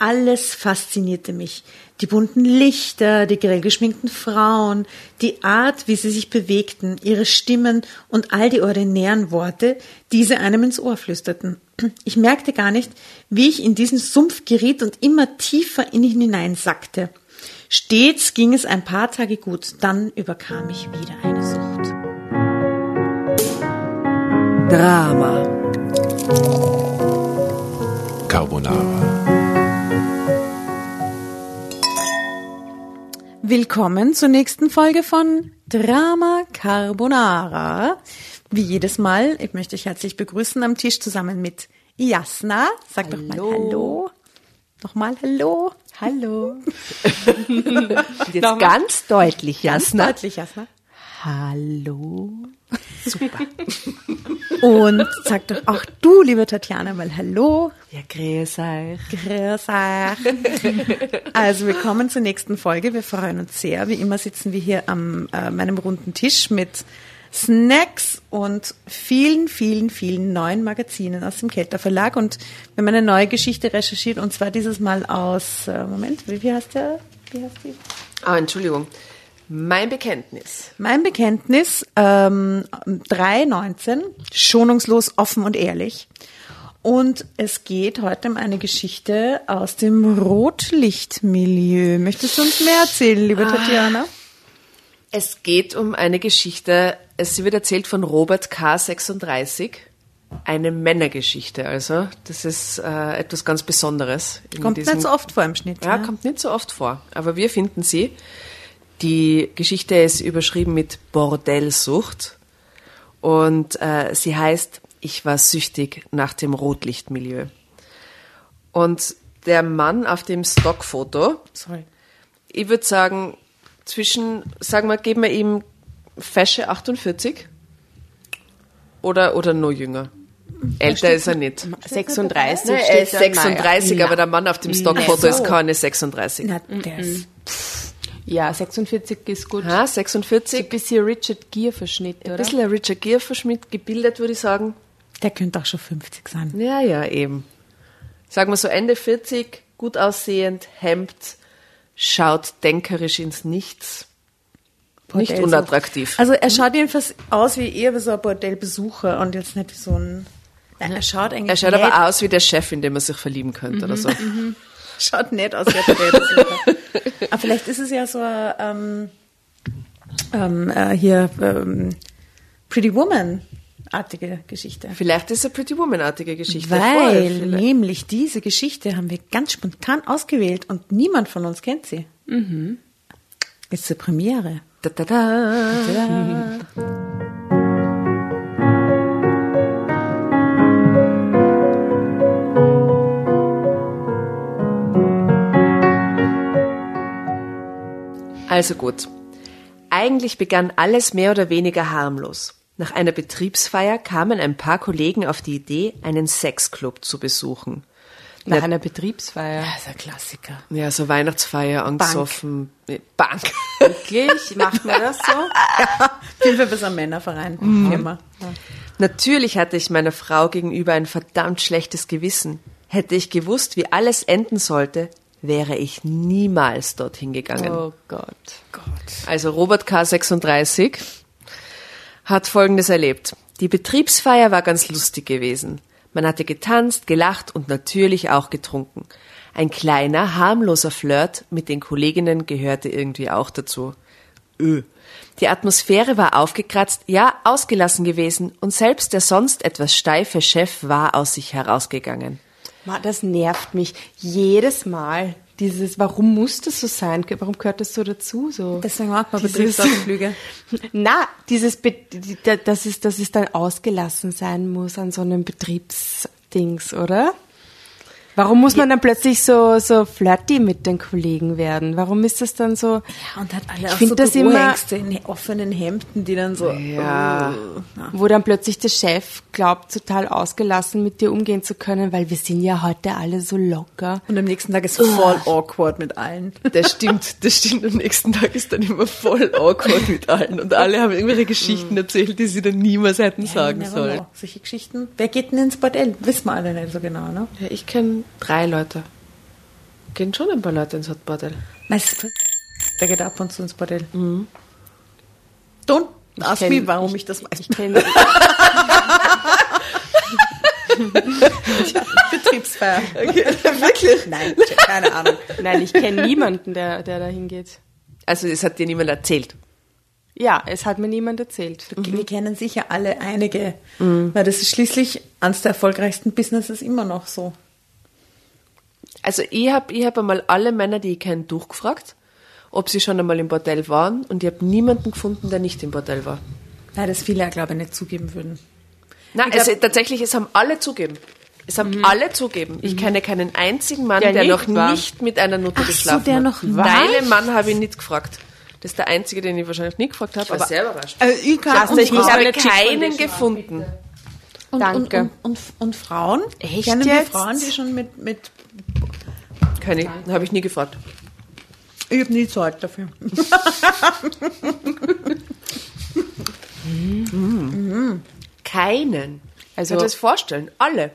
Alles faszinierte mich. Die bunten Lichter, die grell geschminkten Frauen, die Art, wie sie sich bewegten, ihre Stimmen und all die ordinären Worte, die sie einem ins Ohr flüsterten. Ich merkte gar nicht, wie ich in diesen Sumpf geriet und immer tiefer in ihn hineinsackte. Stets ging es ein paar Tage gut, dann überkam mich wieder eine Sucht. Drama. Carbonara. Willkommen zur nächsten Folge von Drama Carbonara. Wie jedes Mal, ich möchte euch herzlich begrüßen am Tisch zusammen mit Jasna. Sag Hallo. doch mal Hallo. Nochmal Hallo. Hallo. Jetzt ganz deutlich, Ganz Jasna. deutlich, Jasna. Hallo. Und sag doch auch du, liebe Tatjana, mal Hallo. Ja, grüß euch. Grüß euch. Also willkommen zur nächsten Folge. Wir freuen uns sehr. Wie immer sitzen wir hier am äh, meinem runden Tisch mit Snacks und vielen, vielen, vielen neuen Magazinen aus dem Kelter Verlag. Und wir haben eine neue Geschichte recherchiert und zwar dieses Mal aus, äh, Moment, wie, wie heißt der? Wie heißt die? Ah, Entschuldigung. Mein Bekenntnis. Mein Bekenntnis, ähm, 3.19, schonungslos, offen und ehrlich. Und es geht heute um eine Geschichte aus dem Rotlichtmilieu. Möchtest du uns mehr erzählen, liebe Tatjana? Es geht um eine Geschichte, es wird erzählt von Robert K. 36. Eine Männergeschichte, also. Das ist äh, etwas ganz Besonderes. Kommt diesem- nicht so oft vor im Schnitt. Ja, ne? kommt nicht so oft vor. Aber wir finden sie. Die Geschichte ist überschrieben mit Bordellsucht. Und äh, sie heißt Ich war süchtig nach dem Rotlichtmilieu. Und der Mann auf dem Stockfoto, Sorry. ich würde sagen, zwischen, sagen wir, geben wir ihm fesche 48 oder, oder noch jünger. Älter ist er nicht. 36 Nein, er ist 36, aber der Mann auf dem Stockfoto ist keine 36. Na, der ist, Ja, 46 ist gut. Ha, So 46. ein bisschen Richard Gere-Verschnitt, Ein oder? bisschen ein Richard Gere-Verschnitt gebildet, würde ich sagen. der könnte auch schon 50 sein. Ja, ja, eben. Sagen wir so Ende 40, gut aussehend, Hemd, schaut denkerisch ins Nichts. Nicht Bordellsucht. unattraktiv. Also er schaut jedenfalls aus wie eher wie so ein Bordellbesucher und jetzt nicht wie so ein... Nein, er schaut eigentlich Er schaut nicht, aber aus wie der Chef, in dem man sich verlieben könnte oder so. Schaut nicht aus Bordellbesucher. aber vielleicht ist es ja so ähm, ähm, äh, hier ähm, Pretty Woman artige Geschichte. Vielleicht ist es eine Pretty Woman-artige Geschichte. Weil Voll, nämlich diese Geschichte haben wir ganz spontan ausgewählt und niemand von uns kennt sie. Mhm. Ist zur Premiere. Da, da, da. Tada. Also gut. Eigentlich begann alles mehr oder weniger harmlos. Nach einer Betriebsfeier kamen ein paar Kollegen auf die Idee, einen Sexclub zu besuchen. Nach einer Betriebsfeier. Das ist ein Klassiker. Ja, so Weihnachtsfeier, angesoffen. Nee, Bank. Wirklich? Macht man das so? Jeden Fall bis ein Männerverein. Firma. Natürlich hatte ich meiner Frau gegenüber ein verdammt schlechtes Gewissen. Hätte ich gewusst, wie alles enden sollte, wäre ich niemals dorthin gegangen. Oh Gott. Also Robert K. 36 hat Folgendes erlebt. Die Betriebsfeier war ganz lustig gewesen. Man hatte getanzt, gelacht und natürlich auch getrunken. Ein kleiner, harmloser Flirt mit den Kolleginnen gehörte irgendwie auch dazu. Öh. Die Atmosphäre war aufgekratzt, ja, ausgelassen gewesen und selbst der sonst etwas steife Chef war aus sich herausgegangen. Das nervt mich jedes Mal. Dieses, warum muss das so sein? Warum gehört das so dazu? So? Deswegen macht man Betriebsausflüge. Na, dieses, dass es, dass es dann ausgelassen sein muss an so einem Betriebsdings, oder? Warum muss man dann plötzlich so, so flirty mit den Kollegen werden? Warum ist das dann so? Ja, und hat alle Ich auch so das immer- in offenen Hemden, die dann so... Ja. Wo dann plötzlich der Chef glaubt, total ausgelassen mit dir umgehen zu können, weil wir sind ja heute alle so locker. Und am nächsten Tag ist es voll awkward mit allen. Das stimmt, das stimmt. Am nächsten Tag ist dann immer voll awkward mit allen. Und alle haben irgendwelche Geschichten erzählt, die sie dann niemals hätten sagen Never sollen. Solche Geschichten. Wer geht denn ins Bordell? Wissen wir alle nicht so genau, ne? Ja, ich kenne drei Leute. gehen schon ein paar Leute ins Bordell. Meistens, der geht ab und zu ins Bordell. Don't ask kenn- me, warum ich das mache. Ich kenne Betriebsfeier. Wirklich? Nein, keine Ahnung. Nein, ich kenne niemanden, der, der da hingeht. Also es hat dir niemand erzählt. Ja, es hat mir niemand erzählt. Wir kennen sicher alle einige, weil das ist schließlich eines der erfolgreichsten Businesses immer noch so. Also ich habe ich hab einmal alle Männer, die ich kenne, durchgefragt, ob sie schon einmal im Bordell waren und ich habe niemanden gefunden, der nicht im Bordell war. Weil das viele, glaube ich, nicht zugeben würden. Nein, glaub- also tatsächlich, es haben alle zugeben. Es haben alle zugeben. Ich kenne keinen einzigen Mann, Der der, nicht noch war. nicht mit einer Nutte Ach so, geschlafen der hat. noch Deinen Mann habe ich nicht gefragt. Das ist der einzige, den ich wahrscheinlich nicht gefragt habe. Aber sehr überrascht. Also ich kann und, ich habe keinen gefunden. und, Danke. Und, und, und, und Frauen? Echt Kennen wir jetzt? Frauen, die schon mit, mit Keine, habe ich nie gefragt. ich habe nie Zeit dafür. Keinen. Also- Also, ich kann das vorstellen. Alle.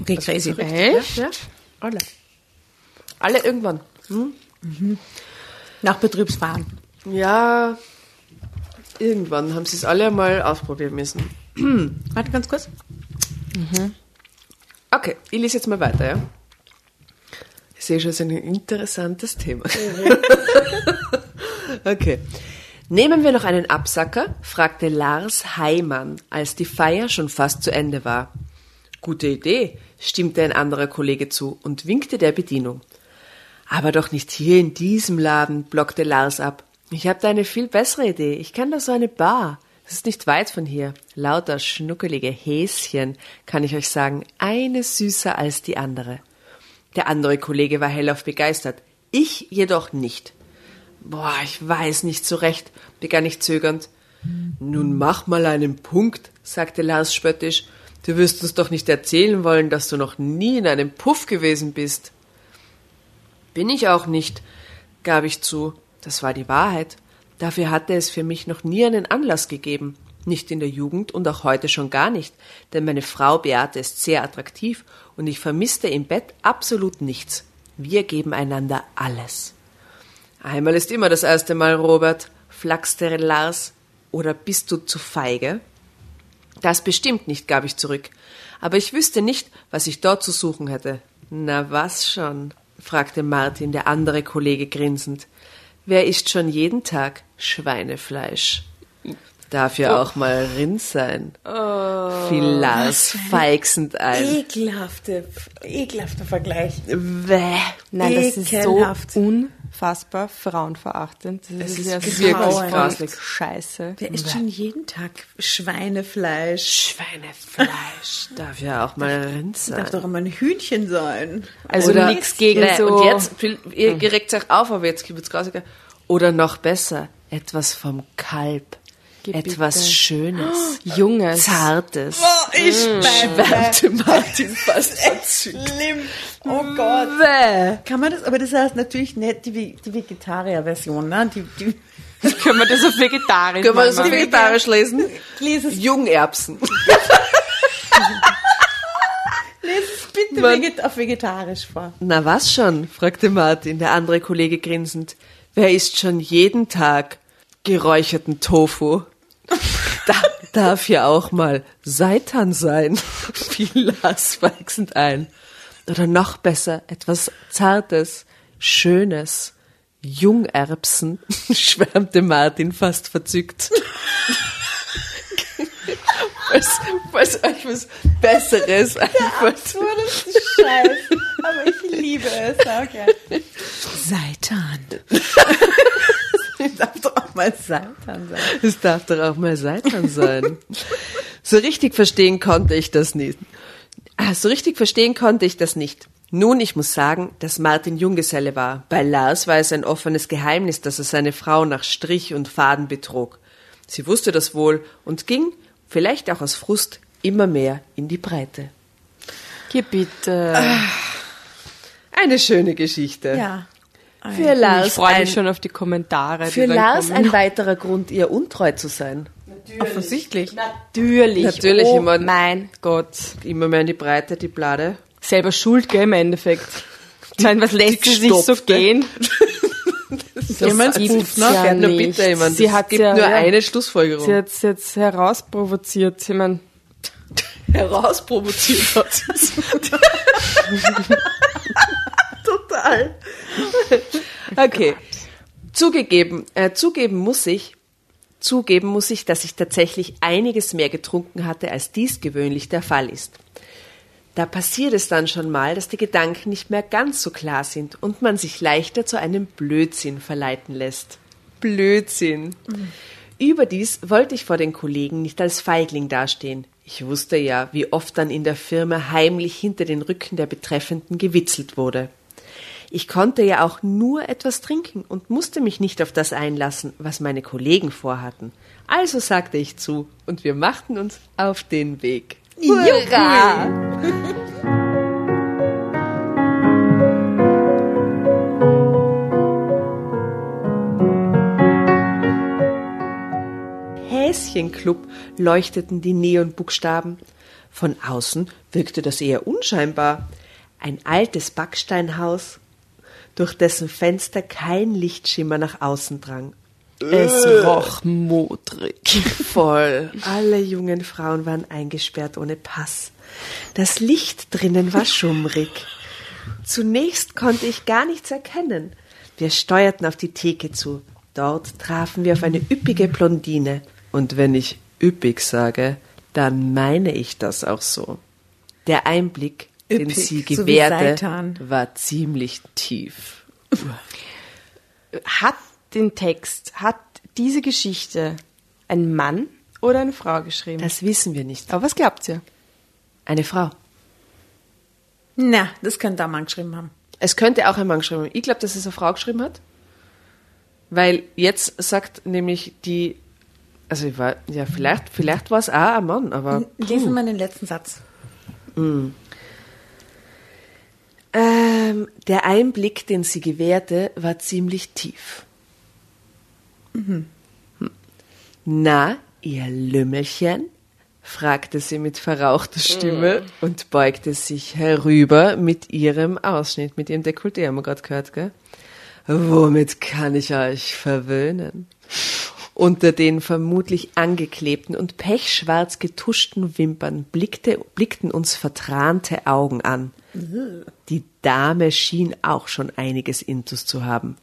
Okay, crazy. Echt? Ja, alle. Alle irgendwann. Nach Betriebsfeiern. Ja, irgendwann haben sie es alle einmal ausprobieren müssen. Warte ganz kurz. Okay, ich lese jetzt mal weiter, ja? Ich sehe schon, es ist ein interessantes Thema. okay. Nehmen wir noch einen Absacker? fragte Lars Heimann, als die Feier schon fast zu Ende war. Gute Idee, stimmte ein anderer Kollege zu und winkte der Bedienung. Aber doch nicht hier in diesem Laden, blockte Lars ab. Ich habe da eine viel bessere Idee. Ich kenne da so eine Bar. Das ist nicht weit von hier. Lauter schnuckelige Häschen, kann ich euch sagen. Eine süßer als die andere. Der andere Kollege war hellauf begeistert. Ich jedoch nicht. Boah, ich weiß nicht so recht, begann ich zögernd. Nun mach mal einen Punkt, sagte Lars spöttisch. Du wirst uns doch nicht erzählen wollen, dass du noch nie in einem Puff gewesen bist. Bin ich auch nicht, gab ich zu. Das war die Wahrheit. Dafür hatte es für mich noch nie einen Anlass gegeben. Nicht in der Jugend und auch heute schon gar nicht, denn meine Frau Beate ist sehr attraktiv und ich vermisste im Bett absolut nichts. Wir geben einander alles. Einmal ist immer das erste Mal, Robert, flachste Lars. Oder bist du zu feige? Das bestimmt nicht, gab ich zurück. Aber ich wüsste nicht, was ich dort zu suchen hätte. Na was schon? fragte Martin, der andere Kollege grinsend. Wer isst schon jeden Tag Schweinefleisch? Darf ja auch mal Rind sein. Fiel Lars feixend ein. Ekelhafte, ekelhafter Vergleich. Bäh. Nein, das ist Ekelhaft. so unfassbar frauenverachtend. Das Es ist, ist ja wirklich so grauslich. Scheiße. Wer isst schon jeden Tag Schweinefleisch? Schweinefleisch. Darf ja auch mal Rind sein. Darf doch immer ein Hühnchen sein. Also nichts gegen Nee, so. Und jetzt, ihr, ihr regt euch auf, aber jetzt gibt es grausiger. Oder noch besser, etwas vom Kalb. Geh etwas bitte. Schönes, Junges. Zartes. Ich Schwärmte Martin fast verzückt. Schlimm. Oh Gott. Kann man das, aber das heißt natürlich nicht die, die Vegetarier-Version, ne? Die, die, Können wir das auf vegetarisch Können wir das auf vegetarisch lesen? lies es, Jungerbsen. bitte Mann. veget auf vegetarisch vor. Na was schon? fragte Martin, der andere Kollege grinsend. Wer isst schon jeden Tag geräucherten Tofu? Da darf ja auch mal Seitan sein, fiel Lars weixend ein. Oder noch besser, etwas Zartes, Schönes. Jungerbsen, schwärmte Martin fast verzückt. was, was euch was Besseres einfällt. das ist scheiße. Aber ich liebe es, okay. Seitan. Darf doch auch mal Seitan sein. Es darf doch auch mal Seitan sein. So richtig verstehen konnte ich das nicht. Ah, So richtig verstehen konnte ich das nicht. Nun, ich muss sagen, dass Martin Junggeselle war. Bei Lars war es ein offenes Geheimnis, dass er seine Frau nach Strich und Faden betrog. Sie wusste das wohl und ging, vielleicht auch aus Frust, immer mehr in die Breite. Geh bitte. Eine schöne Geschichte. Ja. Für Lars, ich freue ein, mich schon auf die Kommentare. für Lars kommen. ein weiterer Grund, ihr untreu zu sein. Offensichtlich. Natürlich. Natürlich oh immer- mein Gott. Immer mehr in die Breite, die Blade. Selber schuld, gell, im Endeffekt. Nein, was lässt sie sich so gehen? Gibt's ruft, ne? ja nur nicht. bitte, ich Sie das gibt ja- nur ja. eine Schlussfolgerung. Sie hat es jetzt herausprovoziert. Ich mein, herausprovoziert hat sie es. Total. Okay. Zugegeben, äh, zugeben muss ich, zugeben muss ich, dass ich tatsächlich einiges mehr getrunken hatte, als dies gewöhnlich der Fall ist. Da passiert es dann schon mal, dass die Gedanken nicht mehr ganz so klar sind und man sich leichter zu einem Blödsinn verleiten lässt. Blödsinn. Überdies wollte ich vor den Kollegen nicht als Feigling dastehen. Ich wusste ja, wie oft dann in der Firma heimlich hinter den Rücken der Betreffenden gewitzelt wurde. Ich konnte ja auch nur etwas trinken und musste mich nicht auf das einlassen, was meine Kollegen vorhatten. Also sagte ich zu und wir machten uns auf den Weg. Hurra! Häschenclub leuchteten die Neonbuchstaben. Von außen wirkte das eher unscheinbar. Ein altes Backsteinhaus, durch dessen Fenster kein Lichtschimmer nach außen drang. Es roch modrig. Voll. Alle jungen Frauen waren eingesperrt ohne Pass. Das Licht drinnen war schummrig. Zunächst konnte ich gar nichts erkennen. Wir steuerten auf die Theke zu. Dort trafen wir auf eine üppige Blondine. Und wenn ich üppig sage, dann meine ich das auch so. Der Einblick, den Üppig, sie so wie gewährte, Seitan. war ziemlich tief. hat den Text, hat diese Geschichte ein Mann oder eine Frau geschrieben? Das wissen wir nicht. Aber was glaubt ihr? Eine Frau. Na, das könnte ein Mann geschrieben haben. Es könnte auch ein Mann geschrieben haben. Ich glaube, dass es eine Frau geschrieben hat. Weil jetzt sagt nämlich die, also ich war, ja, vielleicht, vielleicht war es auch ein Mann, aber Lesen wir den letzten Satz. Ähm, der Einblick, den sie gewährte, war ziemlich tief. Hm. Na, ihr Lümmelchen? fragte sie mit verrauchter Stimme und beugte sich herüber mit ihrem Ausschnitt, mit ihrem Dekolleté, haben wir gerade gehört, gell? Womit kann ich euch verwöhnen? Unter den vermutlich angeklebten und pechschwarz getuschten Wimpern blickte, blickten uns vertrahnte Augen an. Die Dame schien auch schon einiges Intus zu haben.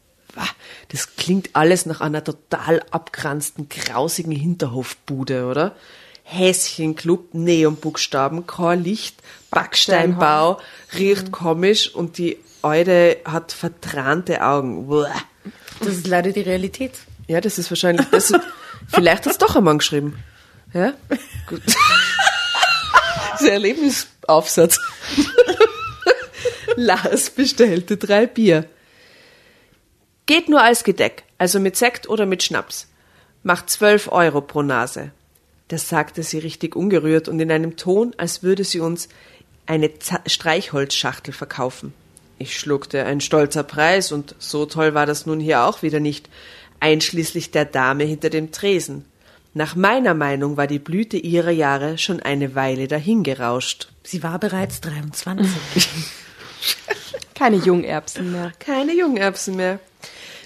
Das klingt alles nach einer total abgeranzten, grausigen Hinterhofbude, oder? Häschenclub, Neonbuchstaben, kein Licht, Backsteinbau, riecht komisch und die Eude hat vertrahnte Augen. Das ist leider die Realität. Ja, das ist wahrscheinlich. Das vielleicht hat es doch ein Mann geschrieben. Ja? Gut. Sehr Erlebnisaufsatz. Lars bestellte drei Bier. Geht nur als Gedeck, also mit Sekt oder mit Schnaps. Macht zwölf Euro pro Nase. Das sagte sie richtig ungerührt und in einem Ton, als würde sie uns eine Z Streichholzschachtel verkaufen. Ich schluckte ein stolzer Preis und so toll war das nun hier auch wieder nicht, einschließlich der Dame hinter dem Tresen. Nach meiner Meinung war die Blüte ihrer Jahre schon eine Weile dahingerauscht. Sie war bereits 23. Keine Jungerbsen mehr. Keine Jungerbsen mehr.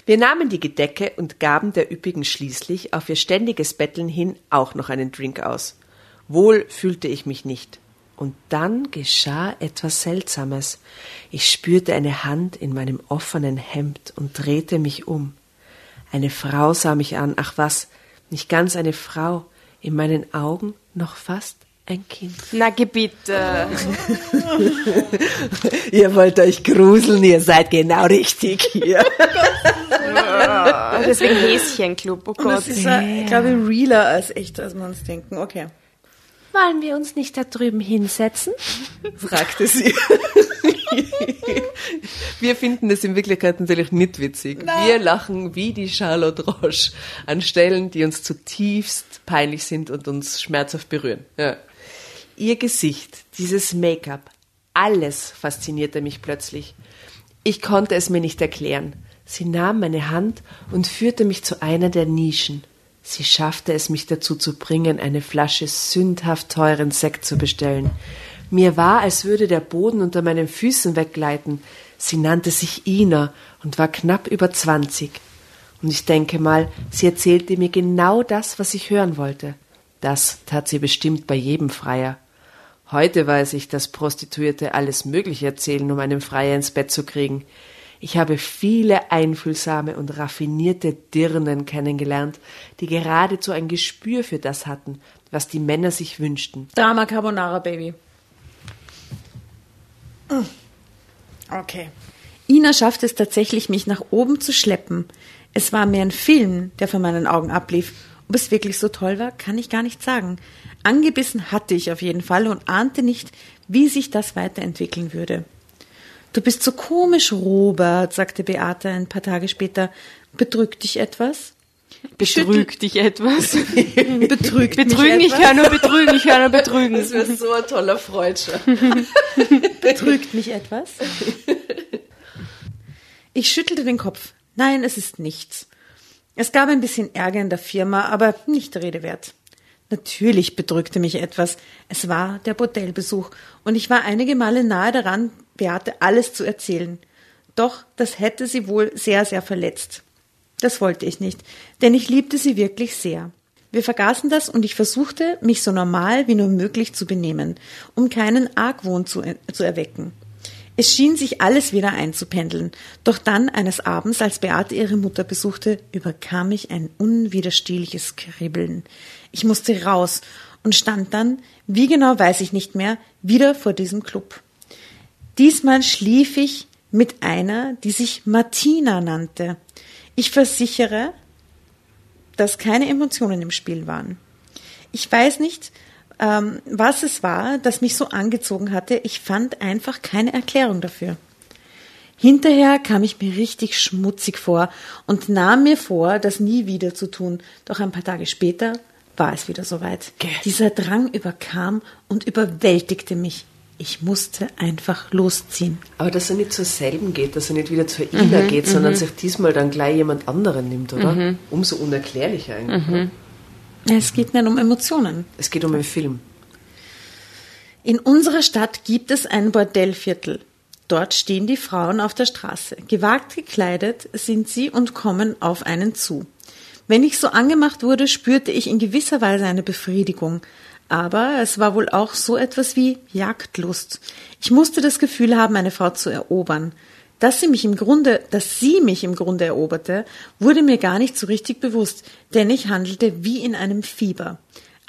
Wir nahmen die Gedecke und gaben der Üppigen schließlich auf ihr ständiges Betteln hin auch noch einen Drink aus. Wohl fühlte ich mich nicht. Und dann geschah etwas Seltsames. Ich spürte eine Hand in meinem offenen Hemd und drehte mich um. Eine Frau sah mich an, ach was, nicht ganz eine Frau, in meinen Augen noch fast ein Kind. Na, geh bitte. Ihr wollt euch gruseln, ihr seid genau richtig hier. Und deswegen Häschenclub. Oh Gott. Das ist, ich glaube, realer als echt, als wir uns denken. Okay. Wollen wir uns nicht da drüben hinsetzen? fragte sie. wir finden es in Wirklichkeit natürlich nicht witzig. Wir lachen wie die Charlotte Roche an Stellen, die uns zutiefst peinlich sind und uns schmerzhaft berühren. Ja. Ihr Gesicht, dieses Make-up, alles faszinierte mich plötzlich. Ich konnte es mir nicht erklären. Sie nahm meine Hand und führte mich zu einer der Nischen. Sie schaffte es, mich dazu zu bringen, eine Flasche sündhaft teuren Sekt zu bestellen. Mir war, als würde der Boden unter meinen Füßen weggleiten. Sie nannte sich Ina und war knapp über zwanzig. Und ich denke mal, sie erzählte mir genau das, was ich hören wollte. Das tat sie bestimmt bei jedem Freier. Heute weiß ich, dass Prostituierte alles Mögliche erzählen, um einen Freier ins Bett zu kriegen. Ich habe viele einfühlsame und raffinierte Dirnen kennengelernt, die geradezu ein Gespür für das hatten, was die Männer sich wünschten. Drama Carbonara, Baby. Mm. Okay. Ina schafft es tatsächlich, mich nach oben zu schleppen. Es war mehr ein Film, der vor meinen Augen ablief. Ob es wirklich so toll war, kann ich gar nicht sagen. Angebissen hatte ich auf jeden Fall und ahnte nicht, wie sich das weiterentwickeln würde. Du bist so komisch, Robert, sagte Beate ein paar Tage später. Bedrückt dich etwas? Betrügt dich etwas? Betrügt Betrügen, mich ich etwas? kann nur betrügen, ich kann nur betrügen. Das wäre so ein toller Freudscher. Betrügt mich etwas? Ich schüttelte den Kopf. Nein, es ist nichts. Es gab ein bisschen Ärger in der Firma, aber nicht der Rede wert. Natürlich bedrückte mich etwas. Es war der Bordellbesuch und ich war einige Male nahe daran, Beate alles zu erzählen. Doch das hätte sie wohl sehr, sehr verletzt. Das wollte ich nicht, denn ich liebte sie wirklich sehr. Wir vergaßen das und ich versuchte, mich so normal wie nur möglich zu benehmen, um keinen Argwohn zu, zu erwecken. Es schien sich alles wieder einzupendeln, doch dann eines Abends, als Beate ihre Mutter besuchte, überkam mich ein unwiderstehliches Kribbeln. Ich musste raus und stand dann, wie genau weiß ich nicht mehr, wieder vor diesem Club. Diesmal schlief ich mit einer, die sich Martina nannte. Ich versichere, dass keine Emotionen im Spiel waren. Ich weiß nicht, ähm, was es war, das mich so angezogen hatte. Ich fand einfach keine Erklärung dafür. Hinterher kam ich mir richtig schmutzig vor und nahm mir vor, das nie wieder zu tun. Doch ein paar Tage später war es wieder soweit. Dieser Drang überkam und überwältigte mich. Ich musste einfach losziehen. Aber dass er nicht zur selben geht, dass er nicht wieder zur Ina geht, sondern sich diesmal dann gleich jemand anderen nimmt, oder? Umso unerklärlicher eigentlich. oder? Es geht nicht um Emotionen. Es geht um einen Film. In unserer Stadt gibt es ein Bordellviertel. Dort stehen die Frauen auf der Straße. Gewagt gekleidet sind sie und kommen auf einen zu. Wenn ich so angemacht wurde, spürte ich in gewisser Weise eine Befriedigung. Aber es war wohl auch so etwas wie Jagdlust. Ich musste das Gefühl haben, eine Frau zu erobern. Dass sie mich im Grunde, dass sie mich im Grunde eroberte, wurde mir gar nicht so richtig bewusst, denn ich handelte wie in einem Fieber.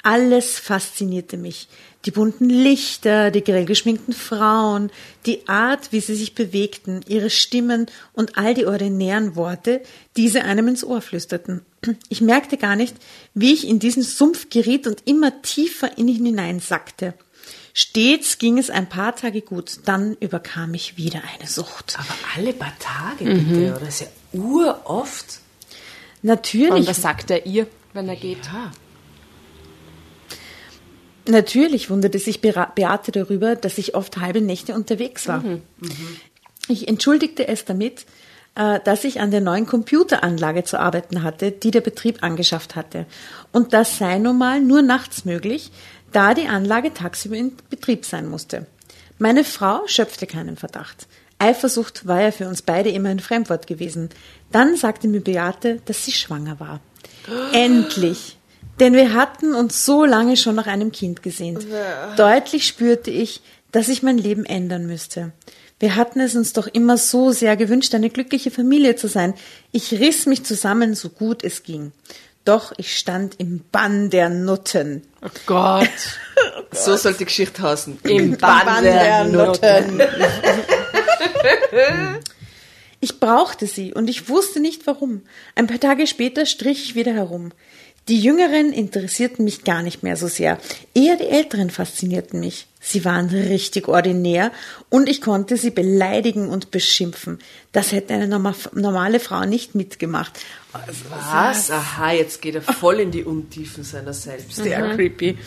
Alles faszinierte mich. Die bunten Lichter, die grell geschminkten Frauen, die Art, wie sie sich bewegten, ihre Stimmen und all die ordinären Worte, die sie einem ins Ohr flüsterten. Ich merkte gar nicht, wie ich in diesen Sumpf geriet und immer tiefer in ihn hineinsackte. Stets ging es ein paar Tage gut, dann überkam mich wieder eine Sucht. Aber alle paar Tage, bitte, oder? Das ist ja uroft. Natürlich, Und was sagt er ihr, wenn er geht? Natürlich wunderte sich Beate darüber, dass ich oft halbe Nächte unterwegs war. Ich entschuldigte es damit, dass ich an der neuen Computeranlage zu arbeiten hatte, die der Betrieb angeschafft hatte. Und das sei nun mal nur nachts möglich, da die Anlage tagsüber in Betrieb sein musste. Meine Frau schöpfte keinen Verdacht. Eifersucht war ja für uns beide immer ein Fremdwort gewesen. Dann sagte mir Beate, dass sie schwanger war. Endlich! Denn wir hatten uns so lange schon nach einem Kind gesehnt. Deutlich spürte ich, dass ich mein Leben ändern müsste. Wir hatten es uns doch immer so sehr gewünscht, eine glückliche Familie zu sein. Ich riss mich zusammen, so gut es ging. Doch ich stand im Bann der Nutten. Oh Gott. So soll die Geschichte heißen. Im Bann der Nutten. Ich brauchte sie und ich wusste nicht warum. Ein paar Tage später strich ich wieder herum. Die Jüngeren interessierten mich gar nicht mehr so sehr. Eher die Älteren faszinierten mich. Sie waren richtig ordinär und ich konnte sie beleidigen und beschimpfen. Das hätte eine norma normale Frau nicht mitgemacht. Was? Aha, jetzt geht er voll in die Untiefen seiner selbst. Sehr creepy.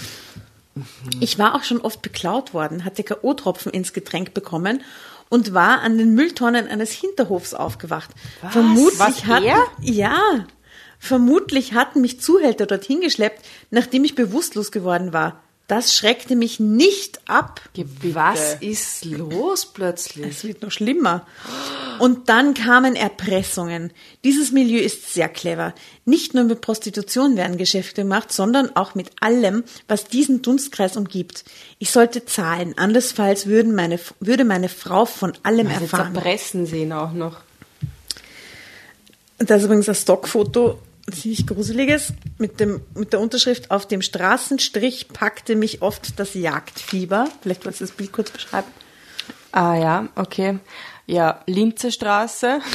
Ich war auch schon oft beklaut worden, hatte K.O.-Tropfen ins Getränk bekommen und war an den Mülltonnen eines Hinterhofs aufgewacht. Vermutlich Was, er? ja, vermutlich hatten mich Zuhälter dorthin geschleppt, nachdem ich bewusstlos geworden war. Das schreckte mich nicht ab. Was ist los plötzlich? Es wird noch schlimmer. Und dann kamen Erpressungen. Dieses Milieu ist sehr clever. Nicht nur mit Prostitution werden Geschäfte gemacht, sondern auch mit allem, was diesen Dunstkreis umgibt. Ich sollte zahlen, andernfalls würden meine, würde meine Frau von allem Also erfahren. zerpressen sehen auch noch. Das ist übrigens ein Stockfoto, ziemlich gruseliges, mit, dem, mit der Unterschrift, auf dem Straßenstrich packte mich oft das Jagdfieber. Vielleicht wolltest du das Bild kurz beschreiben. Ah ja, okay. Ja, Linzer Straße.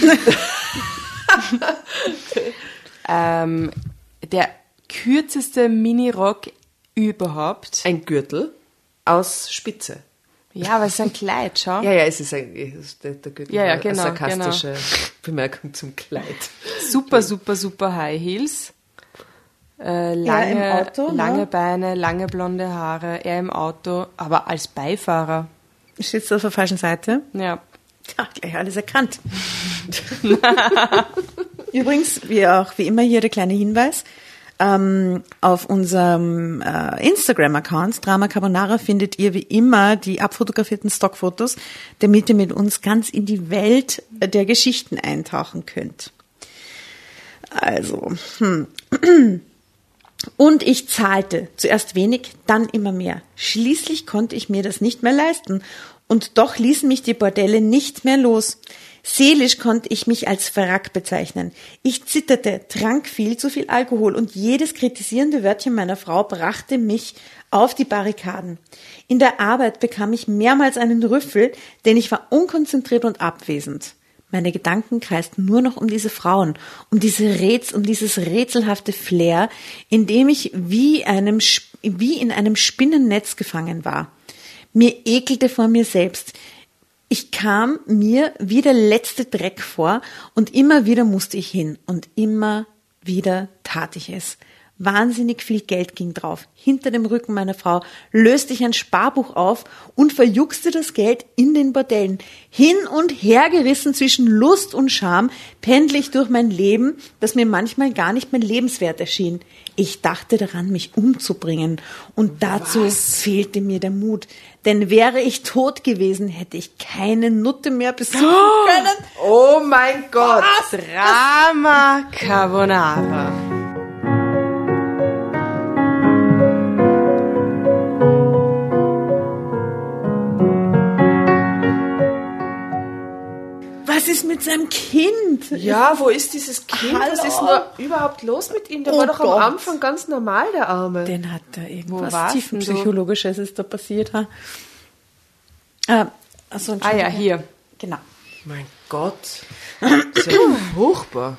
ähm, der kürzeste Minirock überhaupt. Ein Gürtel aus Spitze. Ja, aber es ist ein Kleid, schau. Ja, ja, es ist, ein, es ist der, der Gürtel. Ja, ja, eine genau, sarkastische Bemerkung zum Kleid. Super, super, super High Heels. Äh, lange, im Auto, ne? lange Beine, lange blonde Haare, er im Auto, aber als Beifahrer. Steht auf der falschen Seite? Ja. Ja, gleich alles erkannt. Übrigens, wie auch wie immer hier der kleine Hinweis. Ähm, auf unserem äh, Instagram-Account Drama Carbonara findet ihr wie immer die abfotografierten Stockfotos, damit ihr mit uns ganz in die Welt der Geschichten eintauchen könnt. Also, hm. Und ich zahlte zuerst wenig, dann immer mehr. Schließlich konnte ich mir das nicht mehr leisten. Und doch ließen mich die Bordelle nicht mehr los. Seelisch konnte ich mich als Verrack bezeichnen. Ich zitterte, trank viel zu viel Alkohol und jedes kritisierende Wörtchen meiner Frau brachte mich auf die Barrikaden. In der Arbeit bekam ich mehrmals einen Rüffel, denn ich war unkonzentriert und abwesend. Meine Gedanken kreisten nur noch um diese Frauen, um diese Rätsel, um dieses rätselhafte Flair, in dem ich wie einem, wie in einem Spinnennetz gefangen war. Mir ekelte vor mir selbst. Ich kam mir wie der letzte Dreck vor und immer wieder musste ich hin und immer wieder tat ich es. Wahnsinnig viel Geld ging drauf. Hinter dem Rücken meiner Frau löste ich ein Sparbuch auf und verjuckste das Geld in den Bordellen. Hin und her gerissen zwischen Lust und Scham pendle ich durch mein Leben, das mir manchmal gar nicht mehr lebenswert erschien. Ich dachte daran, mich umzubringen und dazu fehlte mir der Mut. Denn wäre ich tot gewesen, hätte ich keine Nutte mehr besuchen können. Oh mein Gott! Drama Carbonara. Was ist mit seinem Kind? Ja, wo ist dieses Kind? Was Hallo. ist nur überhaupt los mit ihm? Der Oh war doch Gott. am Anfang ganz normal, der Arme. Den hat da irgendwas tiefenpsychologisches ist da passiert. Ha? Äh, also, Ah ja, hier. Genau. mein Gott. Das ist ja furchtbar.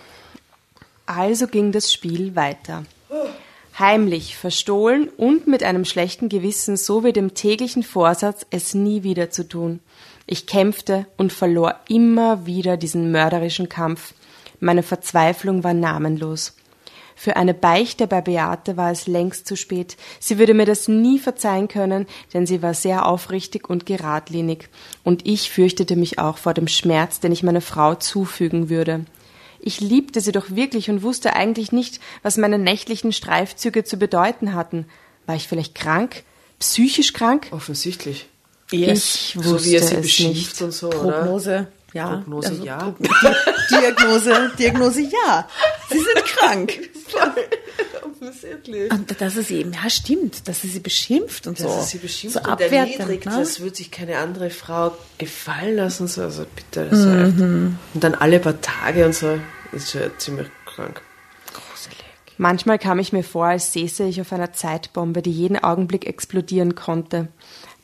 Also ging das Spiel weiter. Heimlich, verstohlen und mit einem schlechten Gewissen sowie dem täglichen Vorsatz, es nie wieder zu tun. Ich kämpfte und verlor immer wieder diesen mörderischen Kampf. Meine Verzweiflung war namenlos. Für eine Beichte bei Beate war es längst zu spät. Sie würde mir das nie verzeihen können, denn sie war sehr aufrichtig und geradlinig. Und ich fürchtete mich auch vor dem Schmerz, den ich meiner Frau zufügen würde. Ich liebte sie doch wirklich und wusste eigentlich nicht, was meine nächtlichen Streifzüge zu bedeuten hatten. War ich vielleicht krank? Psychisch krank? Offensichtlich. Ich wusste so wie er sie es beschimpft nicht. und so, oder? Prognose, ja. Also Prognose, ja. Pro- Di- Diagnose, Diagnose, ja. Sie sind krank. Offensichtlich. Und das ist eben, ja, stimmt, dass sie sie beschimpft und so. Dass sie beschimpft so und abwertend, erniedrigt, ne? das würde sich keine andere Frau gefallen lassen. So. Also bitte, das ja echt. Und dann alle paar Tage und so, ist ja ziemlich krank. Manchmal kam ich mir vor, als säße ich auf einer Zeitbombe, die jeden Augenblick explodieren konnte.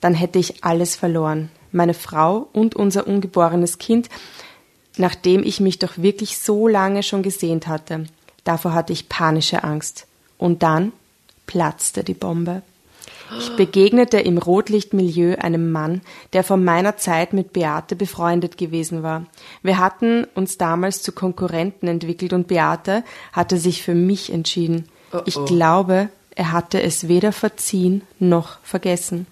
Dann hätte ich alles verloren. Meine Frau und unser ungeborenes Kind, nachdem ich mich doch wirklich so lange schon gesehnt hatte. Davor hatte ich panische Angst. Und dann platzte die Bombe. Ich begegnete im Rotlichtmilieu einem Mann, der von meiner Zeit mit Beate befreundet gewesen war. Wir hatten uns damals zu Konkurrenten entwickelt und Beate hatte sich für mich entschieden. Ich glaube, er hatte es weder verziehen noch vergessen.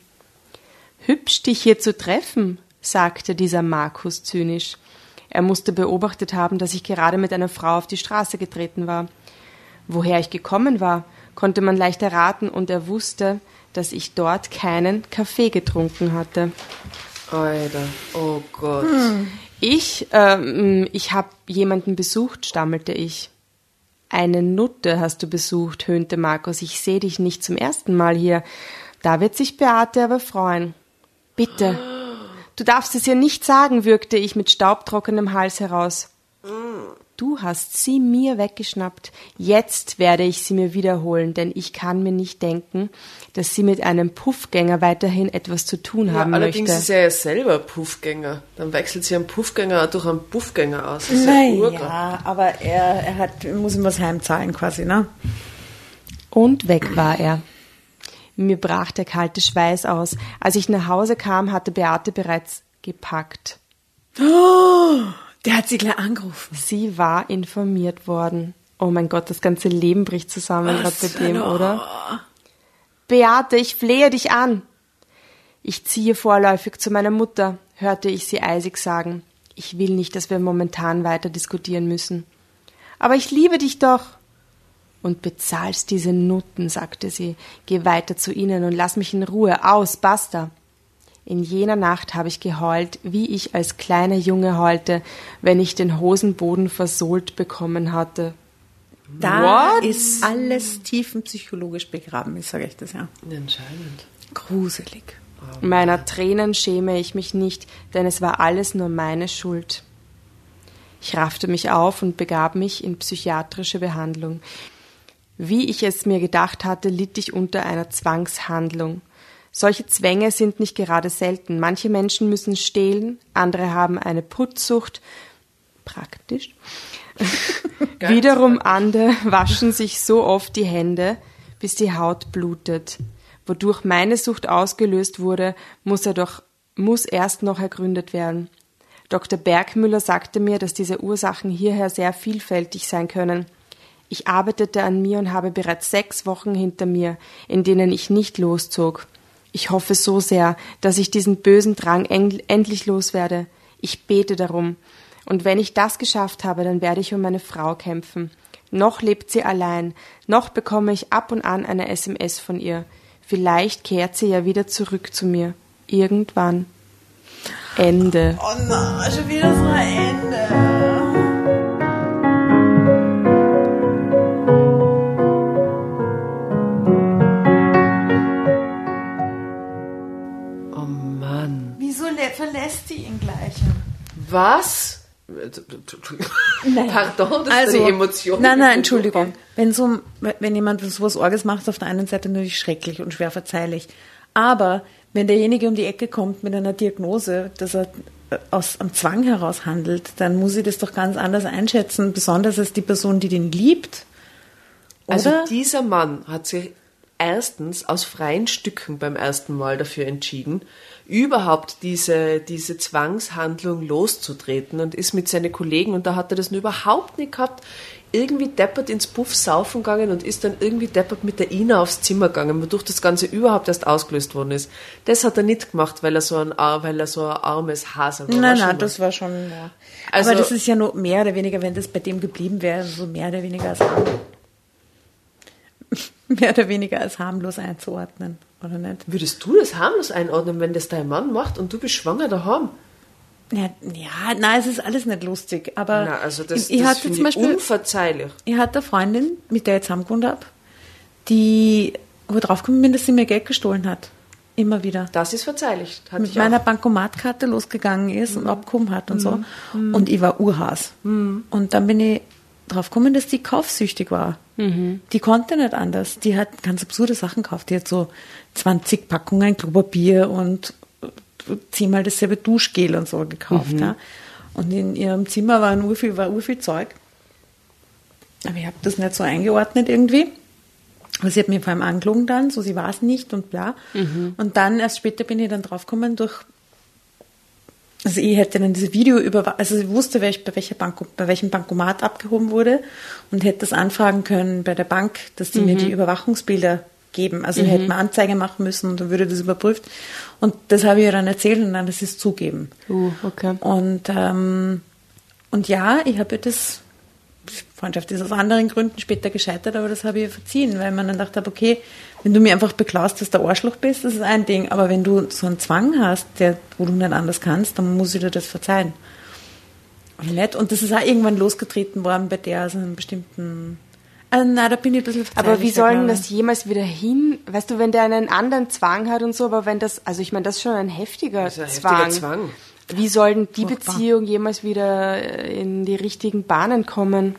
Hübsch, dich hier zu treffen, sagte dieser Markus zynisch. Er musste beobachtet haben, dass ich gerade mit einer Frau auf die Straße getreten war. Woher ich gekommen war, konnte man leicht erraten, und er wusste, dass ich dort keinen Kaffee getrunken hatte. Alter, oh Gott. Ich, ähm, ich habe jemanden besucht, stammelte ich. Eine Nutte hast du besucht, höhnte Markus. Ich sehe dich nicht zum ersten Mal hier. Da wird sich Beate aber freuen. Bitte. Du darfst es ihr nicht sagen, würgte ich mit staubtrockenem Hals heraus. Du hast sie mir weggeschnappt. Jetzt werde ich sie mir wiederholen, denn ich kann mir nicht denken, dass sie mit einem Puffgänger weiterhin etwas zu tun Ja, haben allerdings möchte. ist er ja selber Puffgänger. Dann wechselt sie einen Puffgänger durch einen Puffgänger aus. Das ist ja. Naja, aber er, er hat, muss ihm was heimzahlen quasi, ne? Und weg war er. Mir brach der kalte Schweiß aus. Als ich nach Hause kam, hatte Beate bereits gepackt. Der hat sie gleich angerufen. Sie war informiert worden. Oh mein Gott, das ganze Leben bricht zusammen gerade bei dem, oder? Beate, ich flehe dich an. Ich ziehe vorläufig zu meiner Mutter, hörte ich sie eisig sagen. Ich will nicht, dass wir momentan weiter diskutieren müssen. Aber ich liebe dich doch. Und bezahlst diese Nutten, sagte sie. Geh weiter zu ihnen und lass mich in Ruhe. Aus, basta. In jener Nacht habe ich geheult, wie ich als kleiner Junge heulte, wenn ich den Hosenboden versohlt bekommen hatte. Da What? ist alles tiefenpsychologisch begraben, ich sage euch das ja. Anscheinend. Gruselig. Meiner Tränen schäme ich mich nicht, denn es war alles nur meine Schuld. Ich raffte mich auf und begab mich in psychiatrische Behandlung. Wie ich es mir gedacht hatte, litt ich unter einer Zwangshandlung. Solche Zwänge sind nicht gerade selten. Manche Menschen müssen stehlen, andere haben eine Putzsucht. Praktisch. Wiederum andere waschen sich so oft die Hände, bis die Haut blutet. Wodurch meine Sucht ausgelöst wurde, muss er doch, muss erst noch ergründet werden. Dr. Bergmüller sagte mir, dass diese Ursachen hierher sehr vielfältig sein können. Ich arbeitete an mir und habe bereits sechs Wochen hinter mir, in denen ich nicht loszog. Ich hoffe so sehr, dass ich diesen bösen Drang endlich loswerde. Ich bete darum. Und wenn ich das geschafft habe, dann werde ich um meine Frau kämpfen. Noch lebt sie allein, noch bekomme ich ab und an eine SMS von ihr. Vielleicht kehrt sie ja wieder zurück zu mir. Irgendwann. Ende. Oh nein, schon wieder so ein Ende. Verlässt sie ihn gleich? Was? Pardon, dass da die Emotionen. Also, Nein, nein, Entschuldigung. Wenn, so, wenn jemand sowas Orges macht, ist auf der einen Seite natürlich schrecklich und schwer verzeihlich. Aber wenn derjenige um die Ecke kommt mit einer Diagnose, dass er äh, aus am Zwang heraus handelt, dann muss ich das doch ganz anders einschätzen, besonders als die Person, die den liebt. Oder? Also dieser Mann hat sich erstens aus freien Stücken beim ersten Mal dafür entschieden, überhaupt diese, diese Zwangshandlung loszutreten und ist mit seinen Kollegen, und da hat er das nur überhaupt nicht gehabt, irgendwie deppert ins Puff saufen gegangen und ist dann irgendwie deppert mit der Ina aufs Zimmer gegangen, wodurch das Ganze überhaupt erst ausgelöst worden ist. Das hat er nicht gemacht, weil er so ein, weil er so ein armes Haser war. Nein, nein, das war schon. Ja. Also- Aber das ist ja nur mehr oder weniger, wenn das bei dem geblieben wäre, so mehr oder weniger als harmlos, mehr oder weniger als harmlos einzuordnen, oder nicht? Würdest du das harmlos einordnen, wenn das dein Mann macht und du bist schwanger daheim? Ja, ja nein, es ist alles nicht lustig. Aber Na, also das, ich, ich das hatte zum ich Beispiel, unverzeihlich. ich hatte eine Freundin, mit der ich zusammengewohnt habe, die, wo draufgekommen bin, dass sie mir Geld gestohlen hat. Immer wieder. Das ist verzeihlich. Hatte mit ich meiner auch. Mhm. Bankomatkarte losgegangen ist und abgehoben hat und so. Und ich war Urhaas. Mhm. Und dann bin ich drauf gekommen, dass die kaufsüchtig war. Mhm. Die konnte nicht anders. Die hat ganz absurde Sachen gekauft. Die hat so 20 Packungen Klopapier und zehnmal dasselbe Duschgel und so gekauft. Mhm. Ja. Und in ihrem Zimmer war urviel, war urviel Zeug. Aber ich habe das nicht so eingeordnet irgendwie. Aber sie hat mir vor allem angelogen dann, so sie war es nicht und bla. Und dann erst später bin ich dann draufgekommen durch, also ich hätte dann dieses Video über, also ich wusste, welch, bei, welcher Bank, bei welchem Bankomat abgehoben wurde und hätte das anfragen können bei der Bank, dass die mir die Überwachungsbilder geben. Also ich hätte man Anzeige machen müssen und dann würde das überprüft. Und das habe ich ihr dann erzählt und dann, das ist zugeben. Uh, okay. Und, ähm, und ja, ich habe ihr das Freundschaft ist aus anderen Gründen später gescheitert, aber das habe ich ihr verziehen, weil man dann dachte, okay, wenn du mir einfach beklaust, dass du der Arschloch bist, das ist ein Ding, aber wenn du so einen Zwang hast, der, wo du nicht anders kannst, dann muss ich dir das verzeihen. Oder nicht? Und das ist auch irgendwann losgetreten worden bei der, also einem bestimmten, also na, da bin ich ein bisschen Aber wie verzeihlicher, soll denn das jemals wieder hin? Weißt du, wenn der einen anderen Zwang hat und so, aber wenn das, also ich meine, das ist schon ein heftiger, ist ein Zwang. heftiger Zwang. Wie soll denn die Furchtbar. Beziehung jemals wieder äh, in die richtigen Bahnen kommen?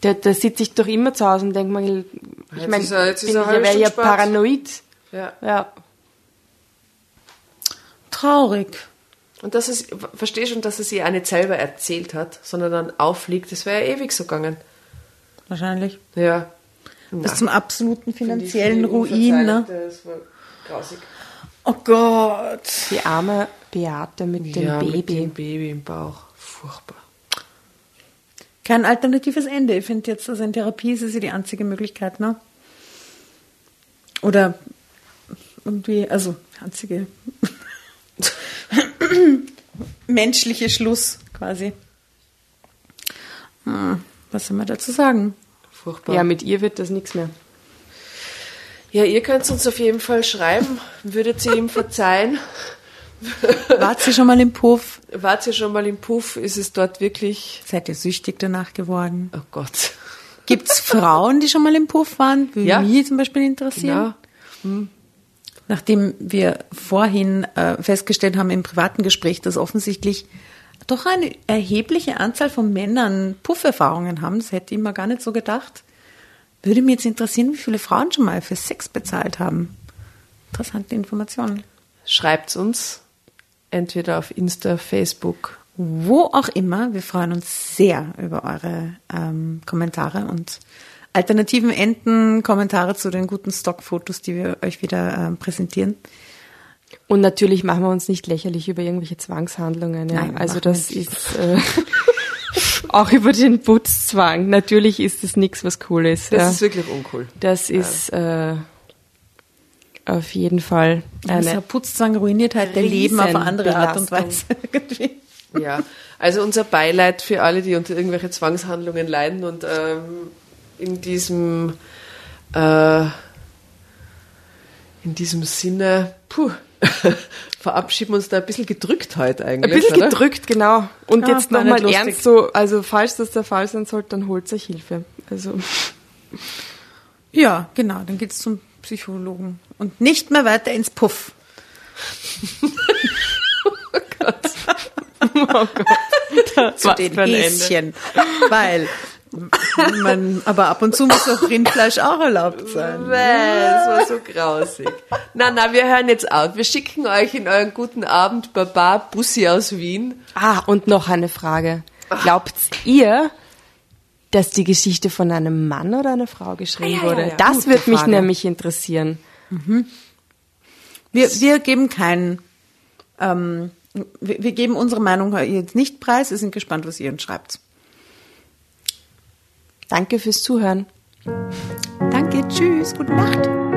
Da, da sitze ich doch immer zu Hause und denke mal, ich meine, ich wäre ja paranoid. Ja. Ja. Traurig. Und dass es, verstehe schon, dass es ihr auch nicht selber erzählt hat, sondern dann auffliegt, das wäre ja ewig so gegangen. Wahrscheinlich. Ja. Bis zum absoluten finanziellen ich Ruin, ne? Das war grausig. Oh Gott. Die arme Beate mit dem ja, Baby. mit dem Baby im Bauch. Furchtbar. Kein alternatives Ende. Ich finde jetzt, also in Therapie ist es ja die einzige Möglichkeit, ne? Oder irgendwie, also einzige menschliche Schluss quasi. Hm, was soll man dazu sagen? Furchtbar. Ja, mit ihr wird das nichts mehr. Ja, ihr könnt uns auf jeden Fall schreiben. Würdet ihr ihm verzeihen? Wart sie schon mal im Puff? Wart ihr schon mal im Puff? Ist es dort wirklich. Seid ihr süchtig danach geworden? Oh Gott. Gibt's Frauen, die schon mal im Puff waren? Würde Ja. mich zum Beispiel interessieren. Genau. Nachdem wir vorhin äh, festgestellt haben im privaten Gespräch, dass offensichtlich doch eine erhebliche Anzahl von Männern Pufferfahrungen haben, das hätte ich mir gar nicht so gedacht, würde mich jetzt interessieren, wie viele Frauen schon mal für Sex bezahlt haben. Interessante Informationen. Schreibt's uns. Entweder auf Insta, Facebook. Wo auch immer, wir freuen uns sehr über eure ähm, Kommentare und alternativen Enden, Kommentare zu den guten Stockfotos, die wir euch wieder ähm, präsentieren. Und natürlich machen wir uns nicht lächerlich über irgendwelche Zwangshandlungen. Ja. Nein, also das ist äh, auch über den Putzzwang. Natürlich ist das nichts, was cool ist. Das ja. ist wirklich uncool. Das ist äh, auf jeden Fall Also eine. Putzzwang ruiniert halt der Leben auf eine andere Art und Weise. Ja, also unser Beileid für alle, die unter irgendwelche Zwangshandlungen leiden und ähm, in diesem äh, in diesem Sinne, puh, verabschieden wir uns da ein bisschen gedrückt heute Ein eigentlich. bisschen oder? gedrückt, genau. Und Ja, jetzt war nochmal ernst so, also falls das der Fall sein sollte, dann holt euch Hilfe. Also Ja, genau, dann geht's zum Psychologen. Und nicht mehr weiter ins Puff. Zu was den für ein Ende. Häschen. Weil man, aber ab und zu muss auch Rindfleisch auch erlaubt sein. Das war so grausig. Na, na, wir hören jetzt auf. Wir schicken euch in euren guten Abend Baba Bussi aus Wien. Ah, und noch eine Frage. Glaubt ihr, dass die Geschichte von einem Mann oder einer Frau geschrieben Ah, ja, ja, wurde? ja. Das Gute wird mich Frage. nämlich interessieren. Wir, wir geben keinen, ähm, wir, wir geben unsere Meinung jetzt nicht preis. Wir sind gespannt, was ihr uns schreibt. Danke fürs Zuhören. Danke, tschüss, gute Nacht.